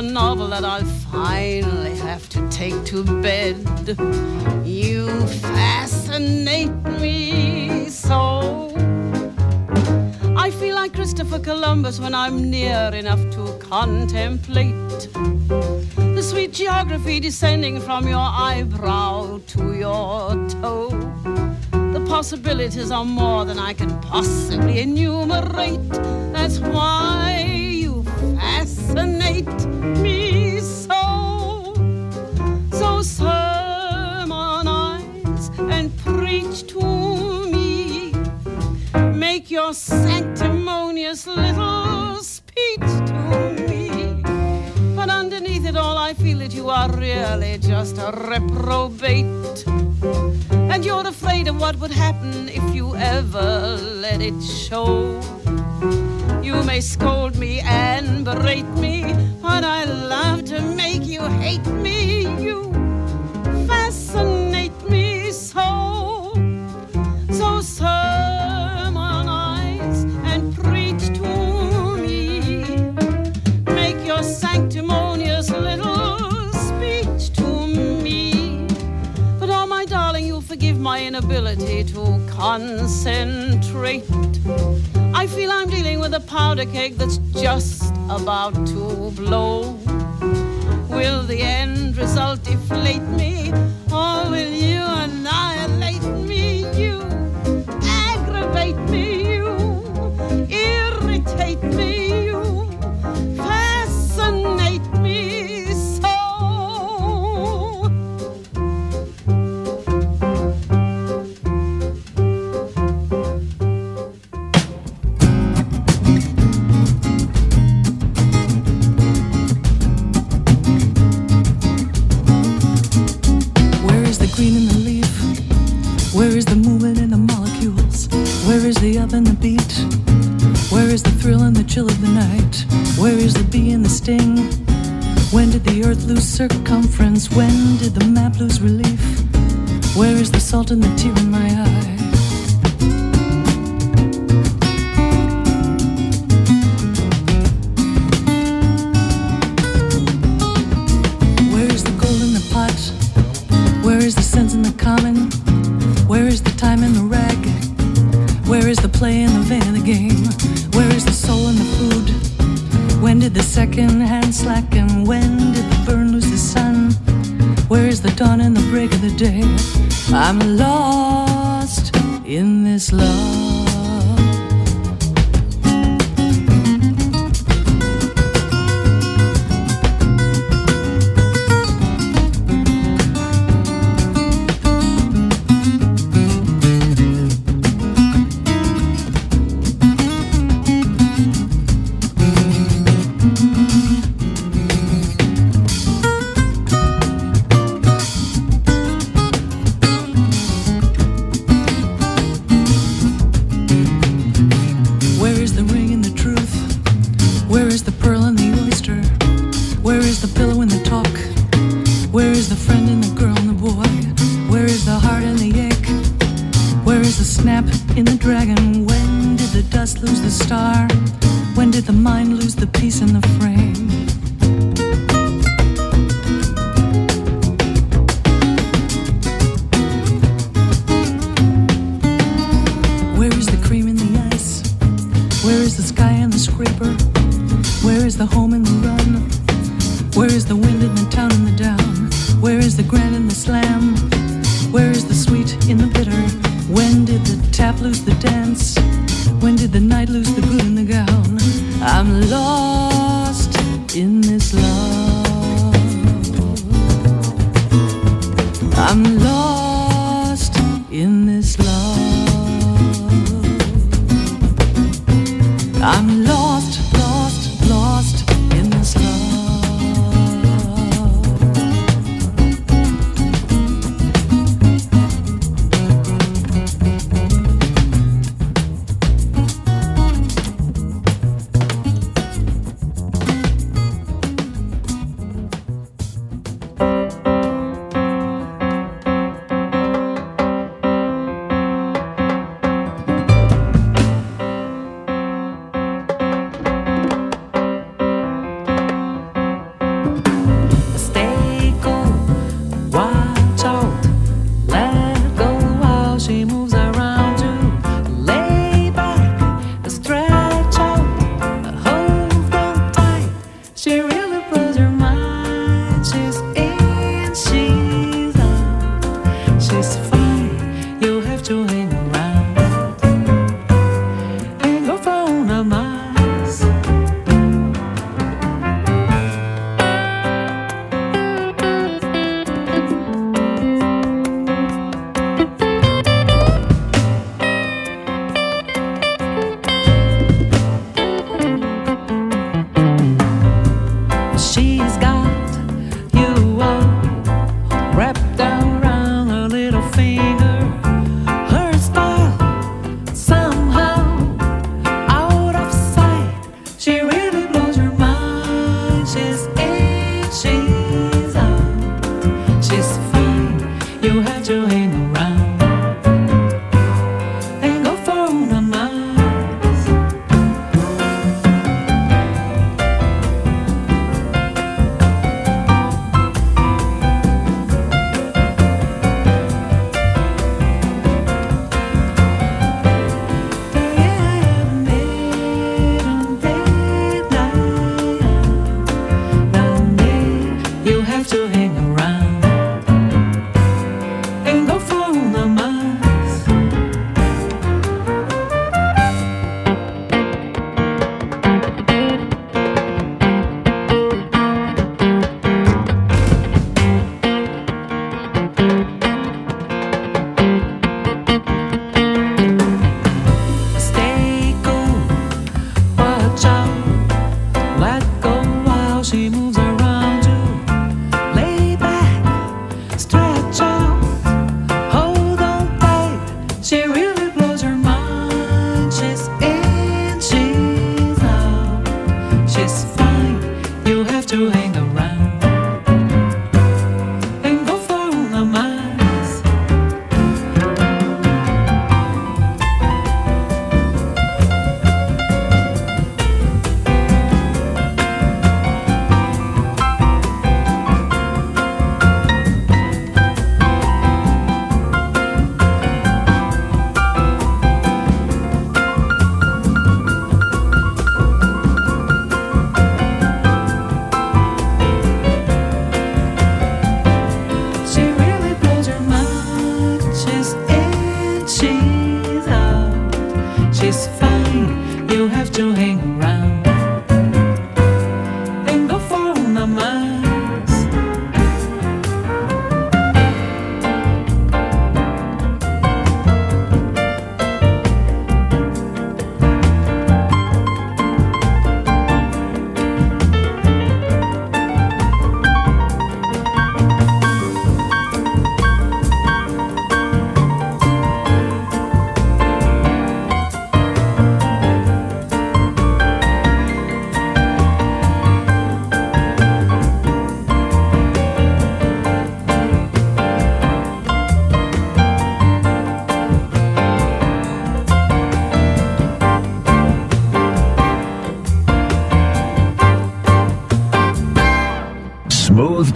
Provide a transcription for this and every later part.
A novel that I'll finally have to take to bed. You fascinate me so. I feel like Christopher Columbus when I'm near enough to contemplate the sweet geography descending from your eyebrow to your toe. The possibilities are more than I can possibly enumerate. That's why fascinate me so. So sermonize and preach to me. Make your sanctimonious little speech to me. But underneath it all, I feel that you are really just a reprobate. And you're afraid of what would happen if you ever let it show. You may scold me and berate me, but I love to make you hate me. You fascinate me so. So sermonize and preach to me. Make your sanctimonious little speech to me. But oh, my darling, you'll forgive my inability to concentrate. I feel I'm dealing with a powder keg that's just about to blow. Will the end result deflate me, or will you annihilate me? You aggravate me, you irritate me, the movement in the molecules? Where is the up and the beat? Where is the thrill and the chill of the night? Where is the bee and the sting? When did the earth lose circumference? When did the map lose relief? Where is the salt and the tear in my eye? Lose the dance?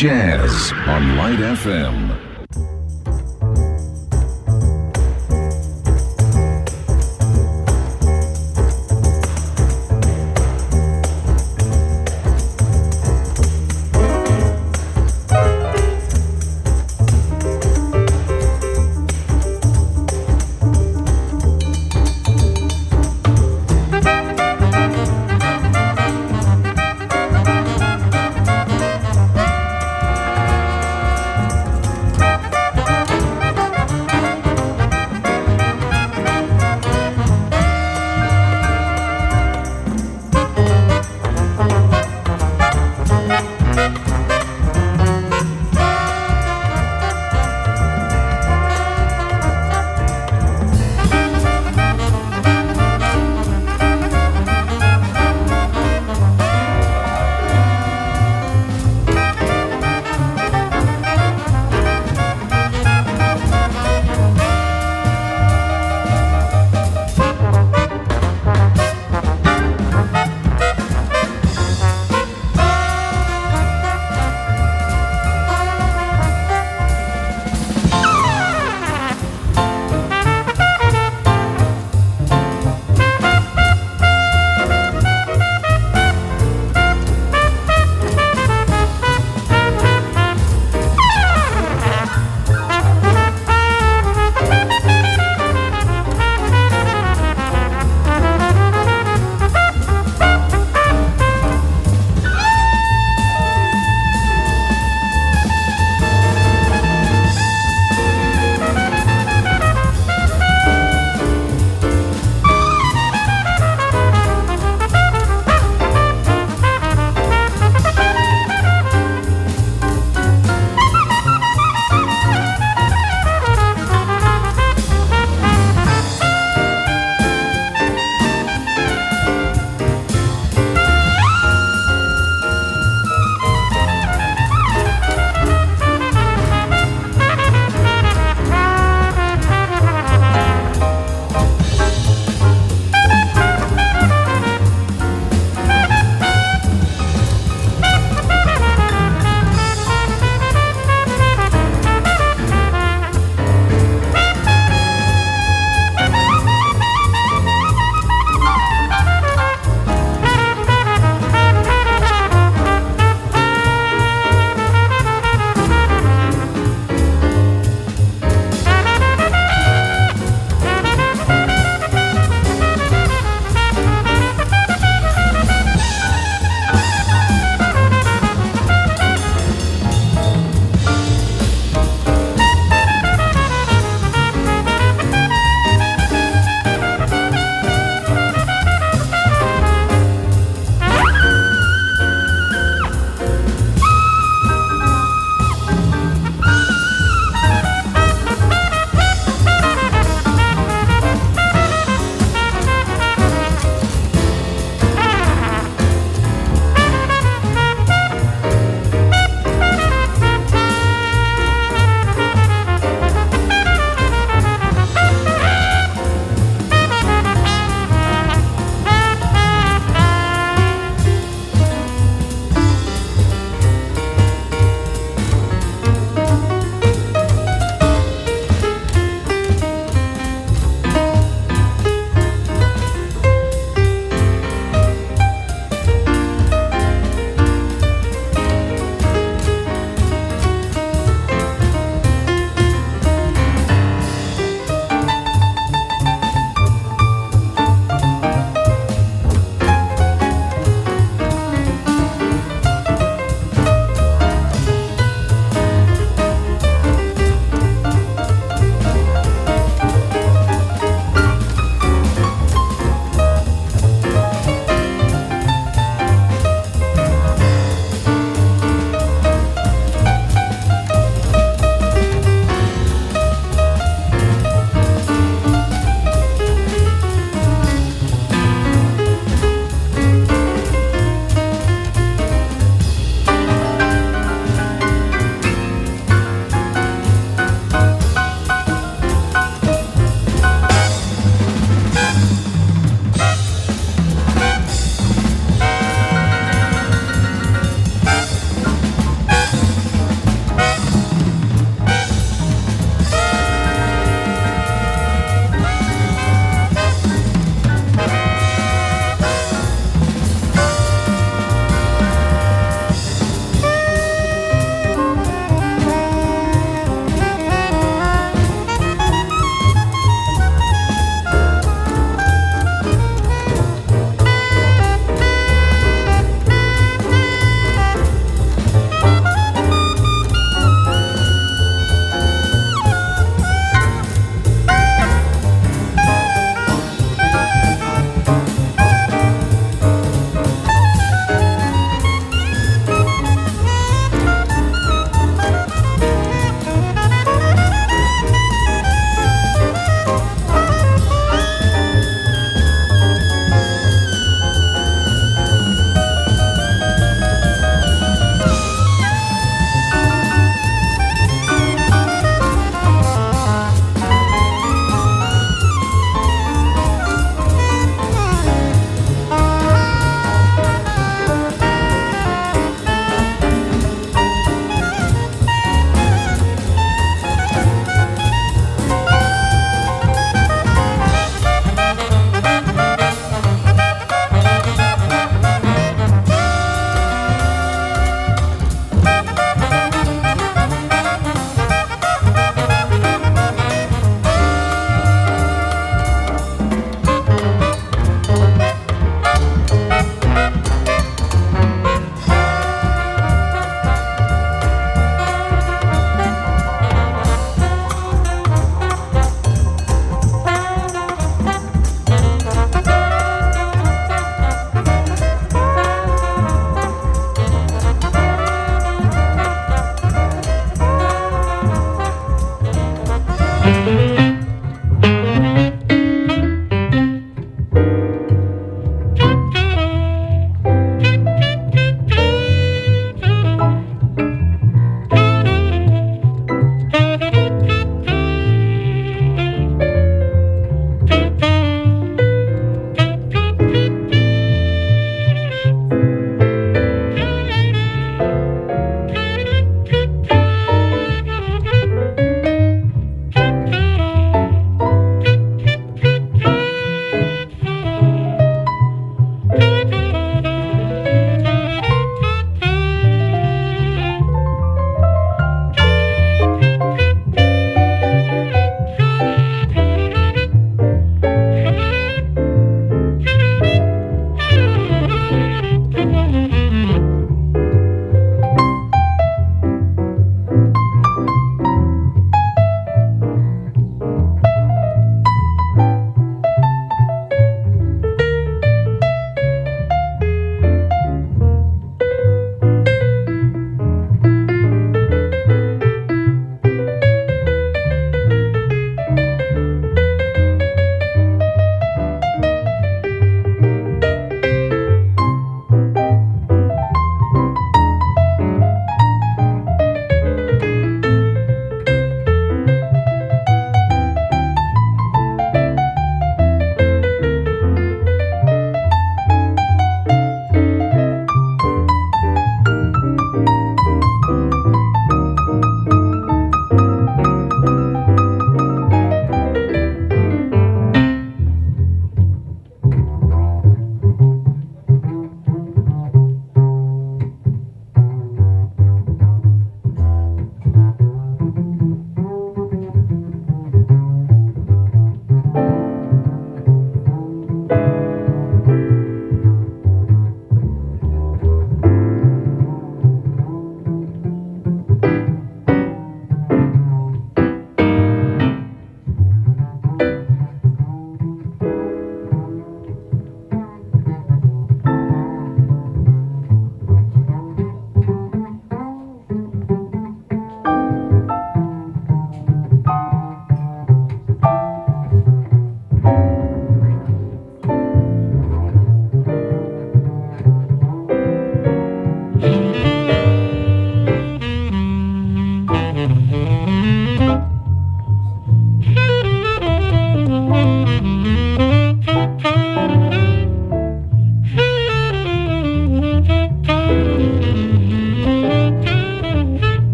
Jazz on Light FM.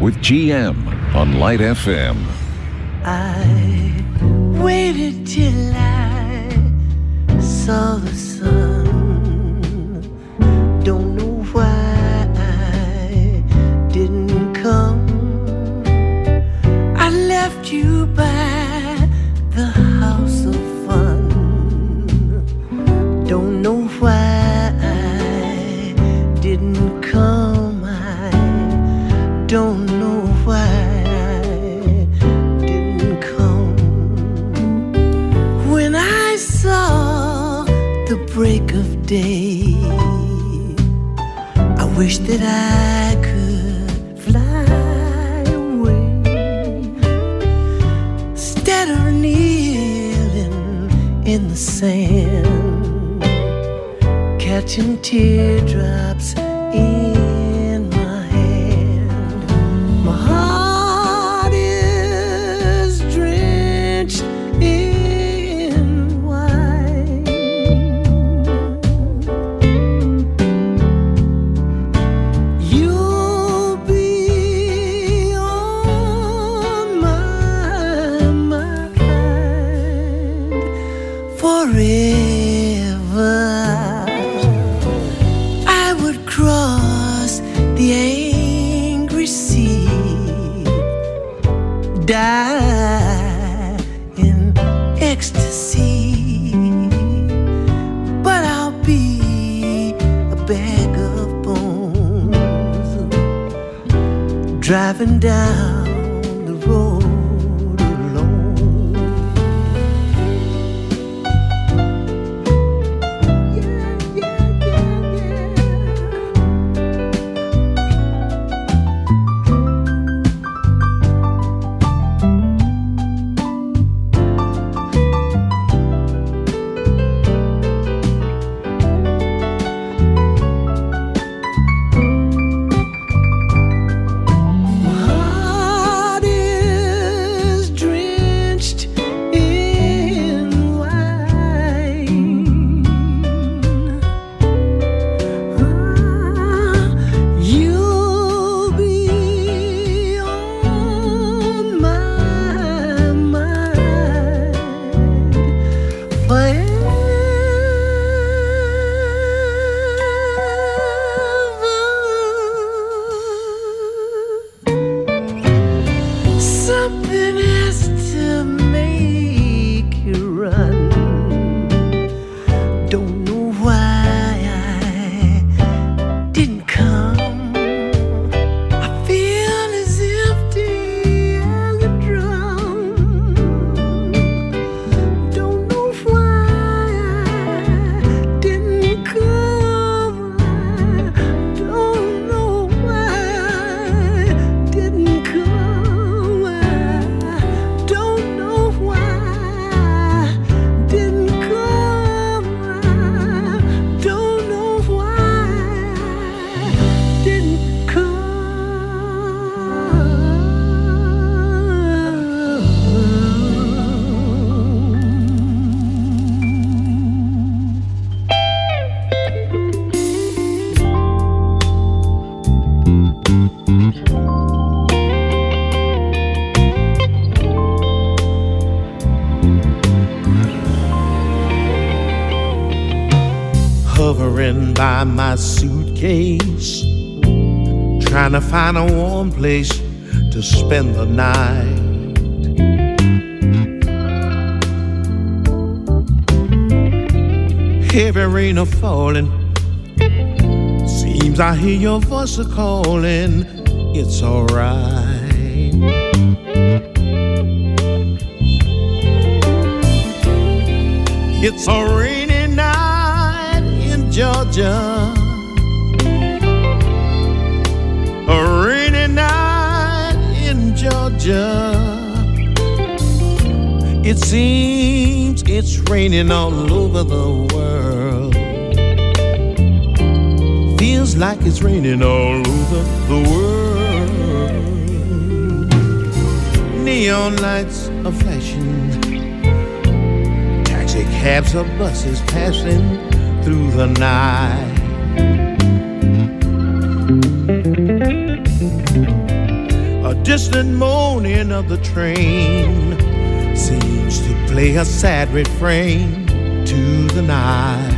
with GM on Light FM. I waited till I saw the driving down. suitcase, trying to find a warm place to spend the night. Heavy rain a falling. Seems I hear your voice a calling. It's alright. It's a rainy night in Georgia. It seems it's raining all over the world. Feels like it's raining all over the world. Neon lights are flashing. Taxi cabs or buses passing through the night. Distant moaning of the train seems to play a sad refrain to the night.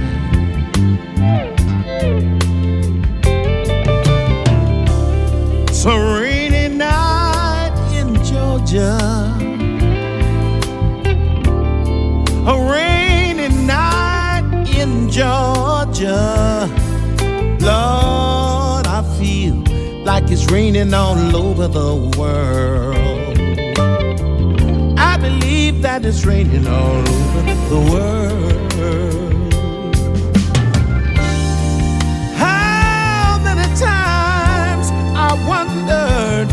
It's raining all over the world. I believe that it's raining all over the world. How many times I wondered,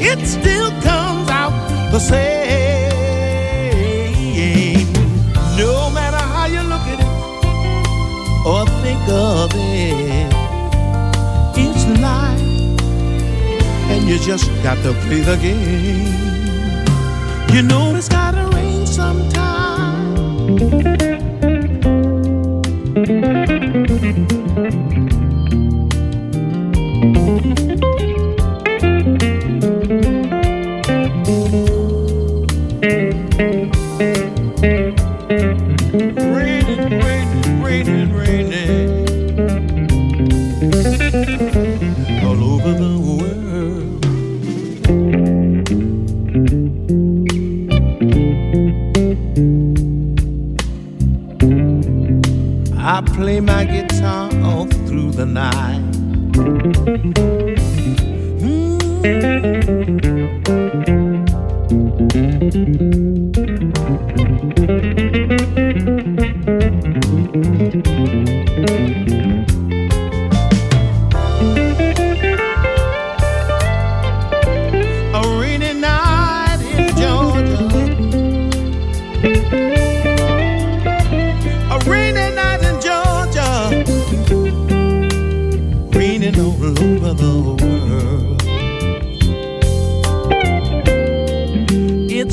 it still comes out the same. You just got to play the game. You know it's gotta rain sometime.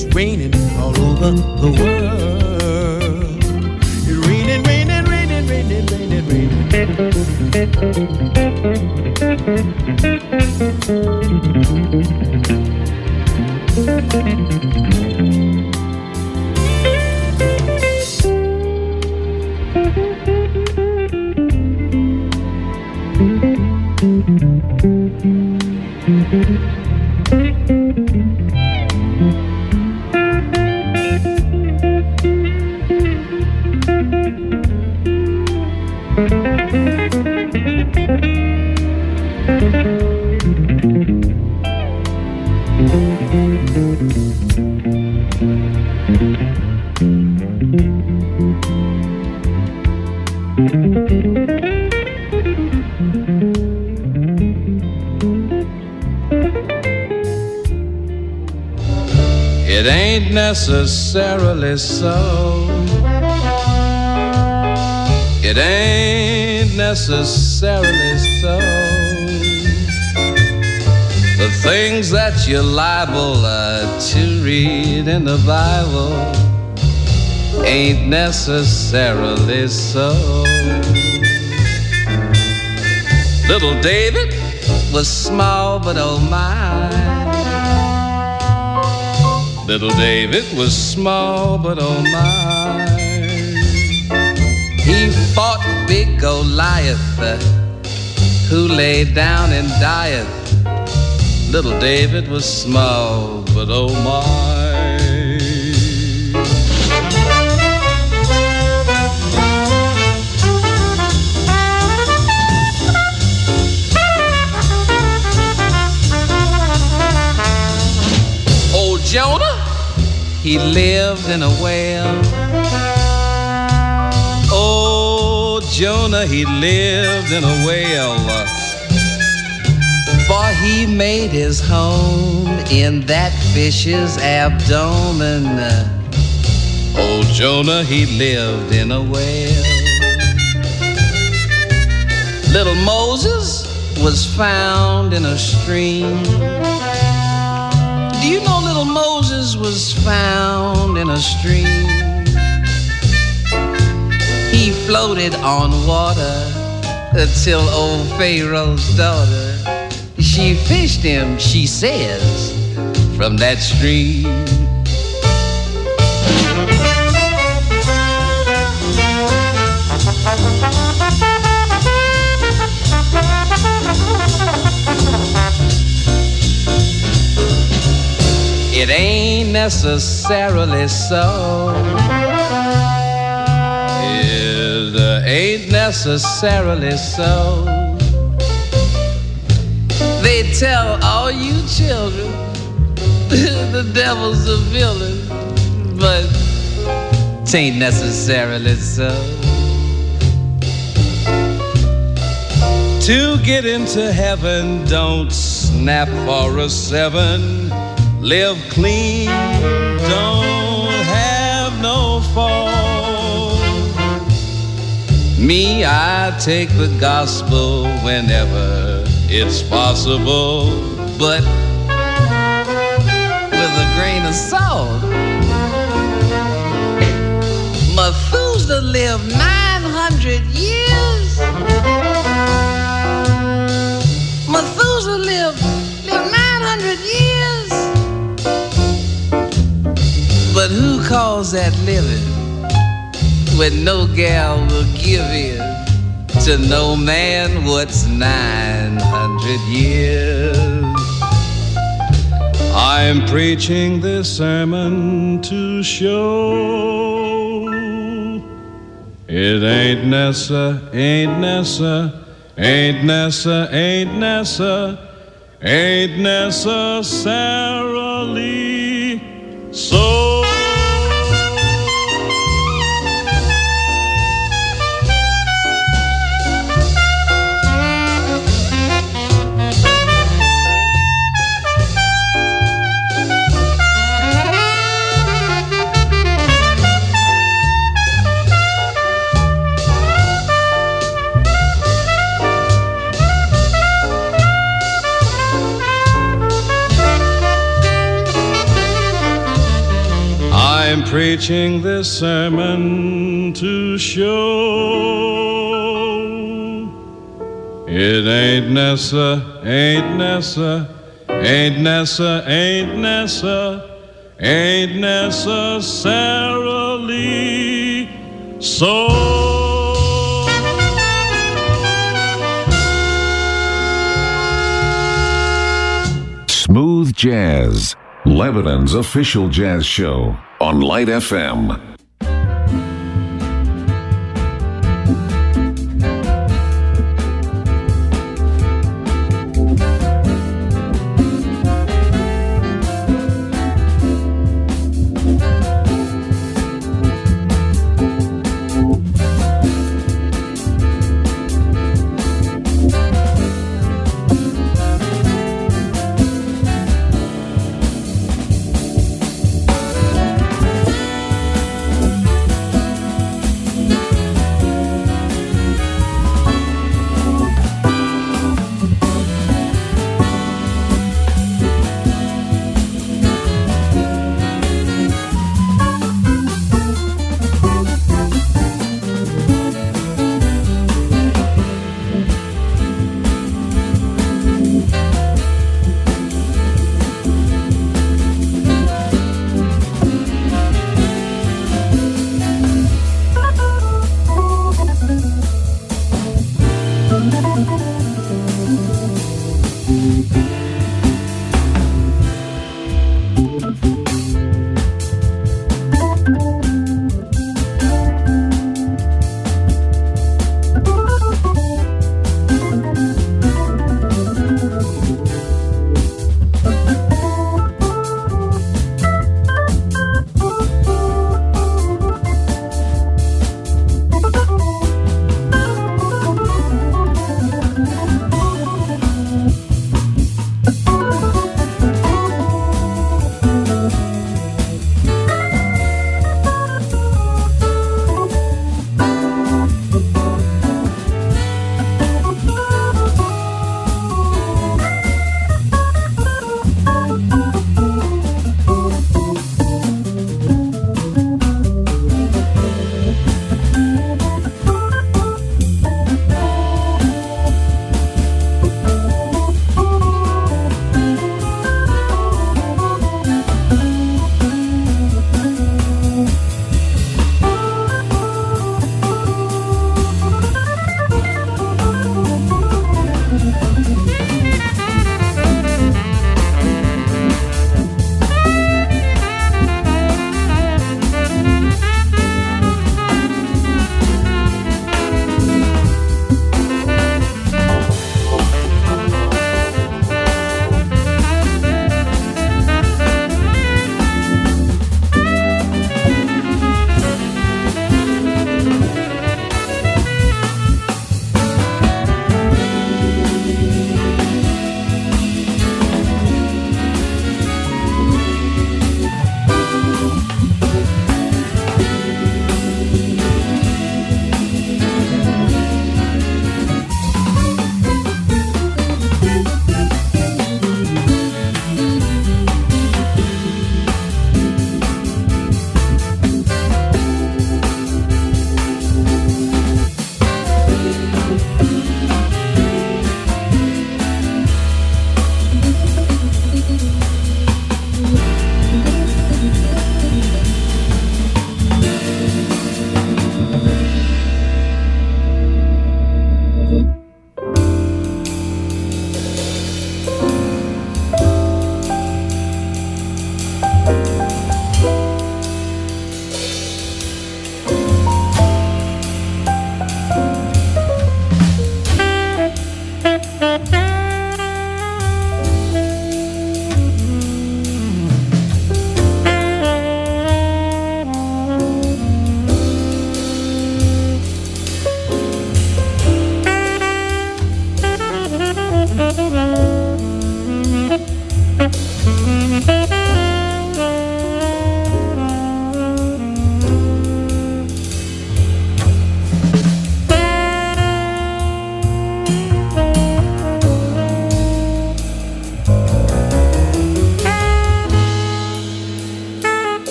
It's raining all over the world. It's raining, raining, raining, raining, raining, raining. In the Bible ain't necessarily so. Little David was small, but oh my. Little David was small, but oh my. He fought big Goliath, who lay down and dieth. Little David was small, but oh my. Jonah, he lived in a well. Oh, Jonah, he lived in a well. For he made his home in that fish's abdomen. Old Jonah, he lived in a well. Little Moses was found in a stream. Do you know Moses was found in a stream? He floated on water until old Pharaoh's daughter, she fished him, she says, from that stream. It ain't necessarily so. It uh, ain't necessarily so. They tell all you children the devil's a villain, but tain't necessarily so. To get into heaven, don't snap for a seven. Live clean, don't have no fault. Me, I take the gospel whenever it's possible, but with a grain of salt. Methuselah lived 900 that living when no gal will give in to no man what's 900 years? I'm preaching this sermon to show it ain't Nessa, ain't Nessa, ain't Nessa, ain't Nessa, ain't necessarily so. Preaching this sermon to show it ain't Nessa, ain't Nessa, ain't Nessa, ain't Nessa, ain't necessarily so. Smooth Jazz, Lebanon's official jazz show on Light FM.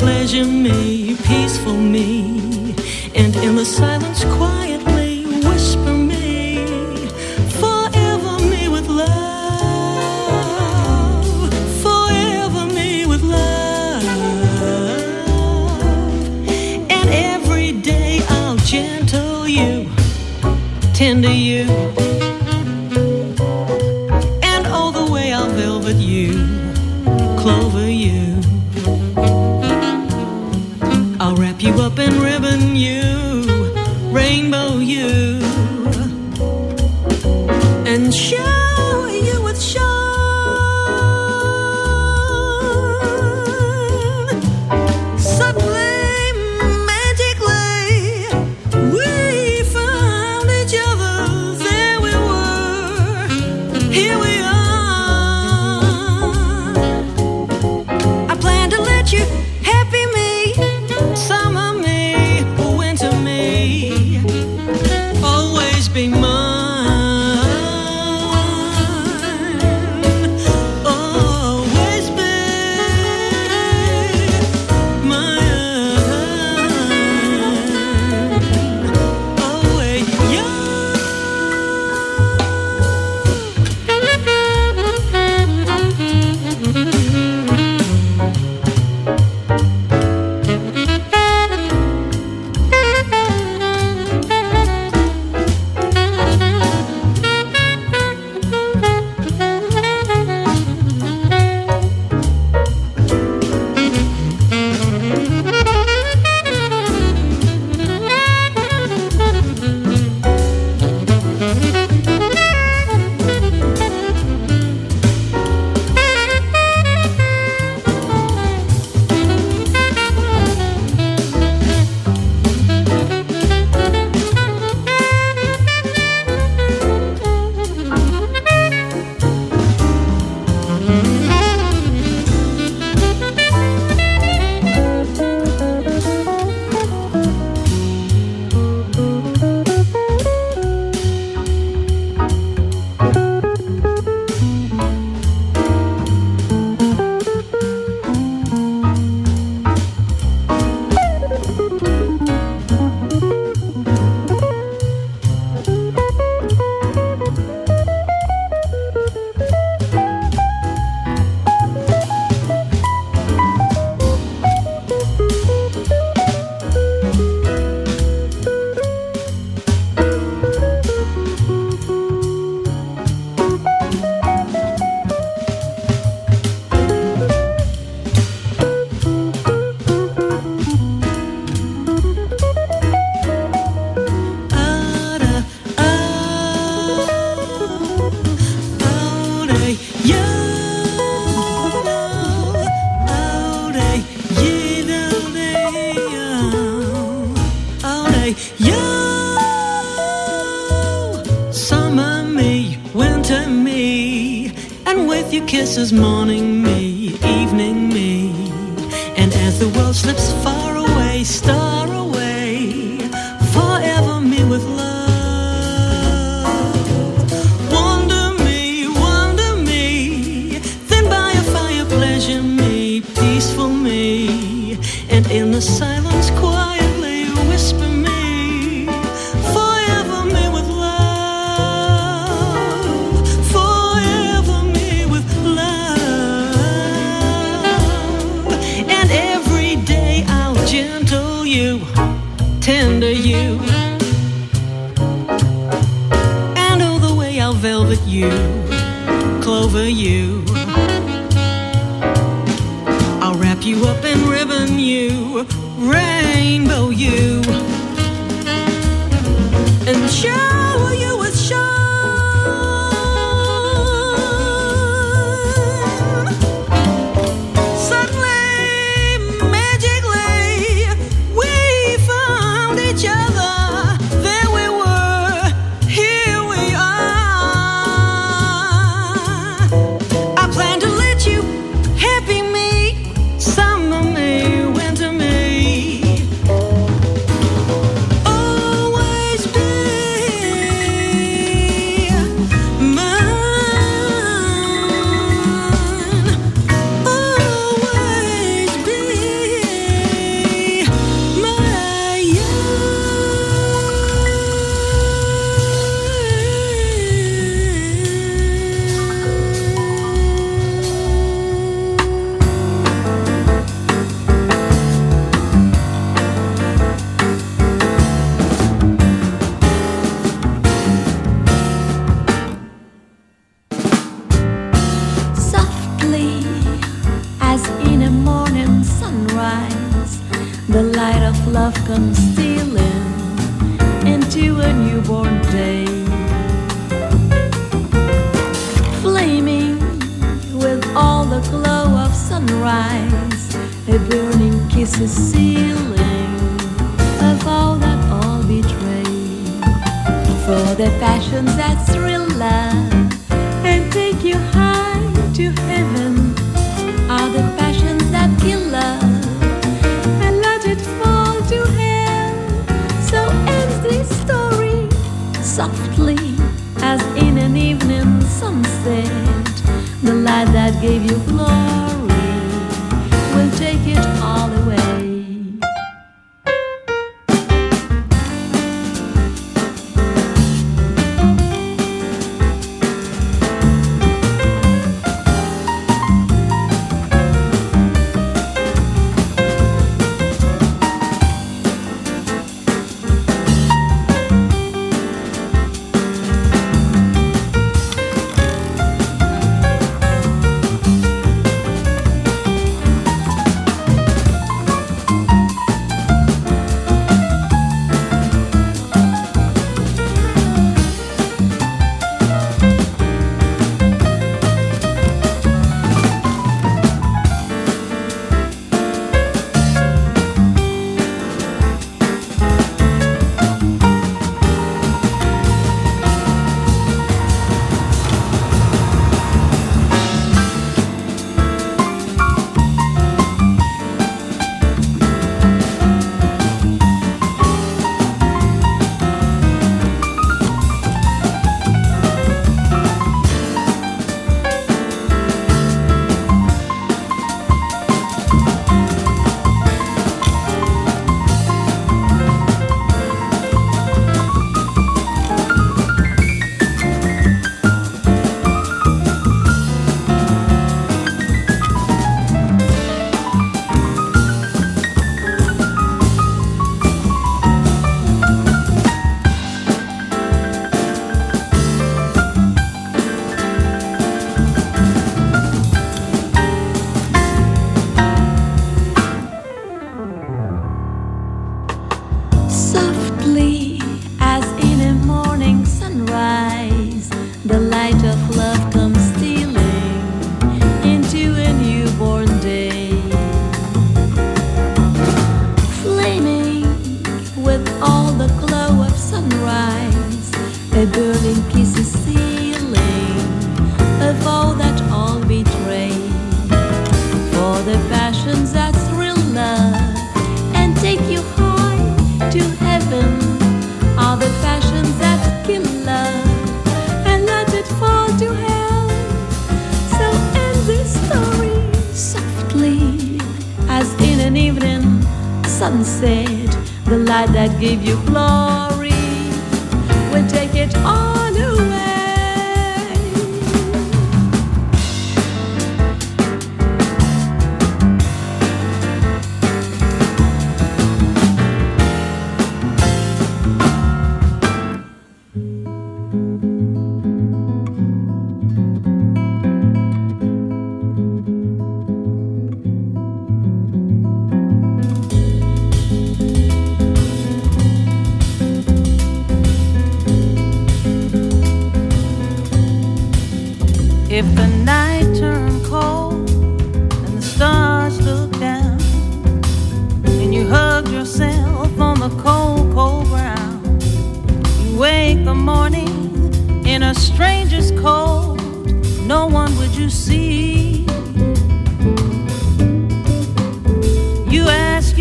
pleasure me, peaceful me, and in the silence. for the passions that's real love and take you high to heaven are the passions that kill love and let it fall to hell. So ends this story softly as in an evening sunset. The light that gave you glory will take it all away.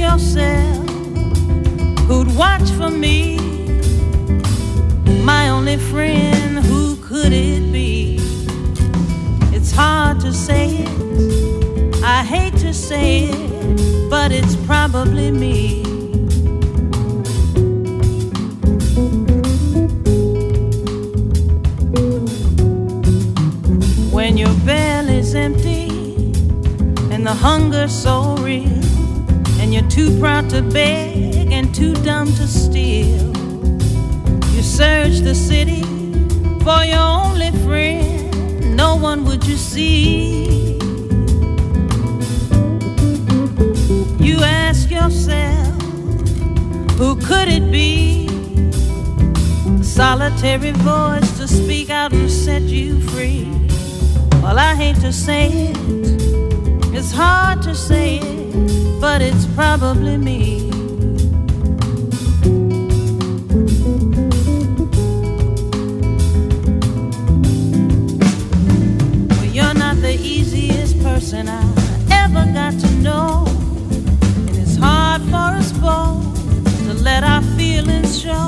Yourself, who'd watch for me? My only friend, who could it be? It's hard to say it, I hate to say it, but it's probably me. When your belly's empty and the hunger's so real, and you're too proud to beg and too dumb to steal, you search the city for your only friend. No one would you see. You ask yourself, who could it be? A solitary voice to speak out and set you free. Well, I hate to say it, it's hard to say it, but it's probably me. Well, you're not the easiest person I ever got to know. And it's hard for us both to let our feelings show.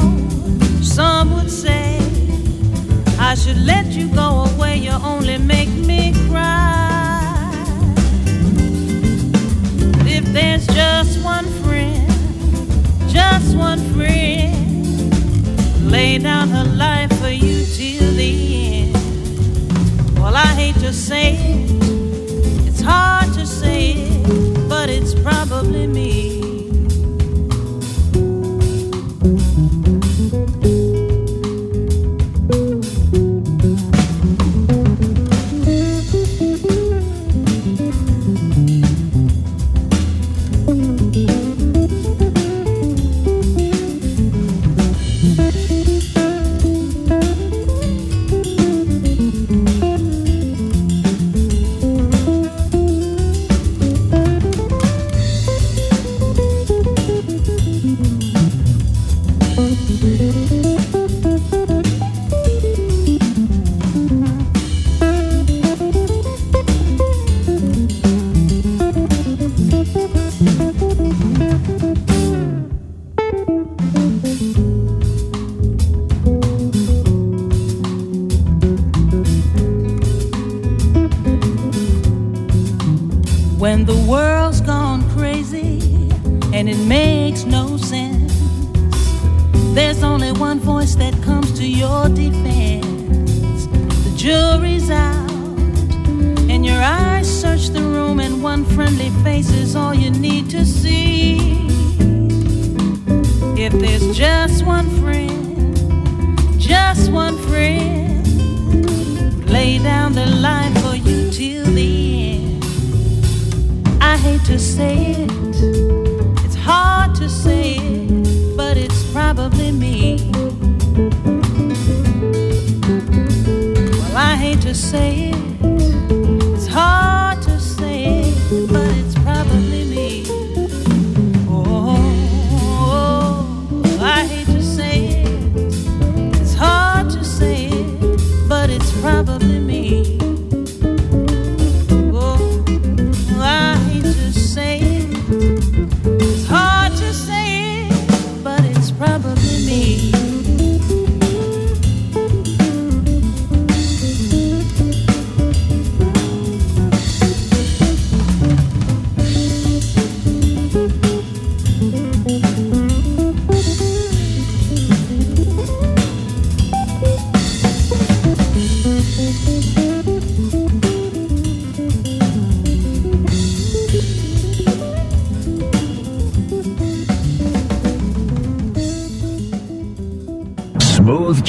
Some would say I should let you go away, you only make down her life for you till the end. Well, I hate to say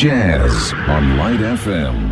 Jazz on Light FM.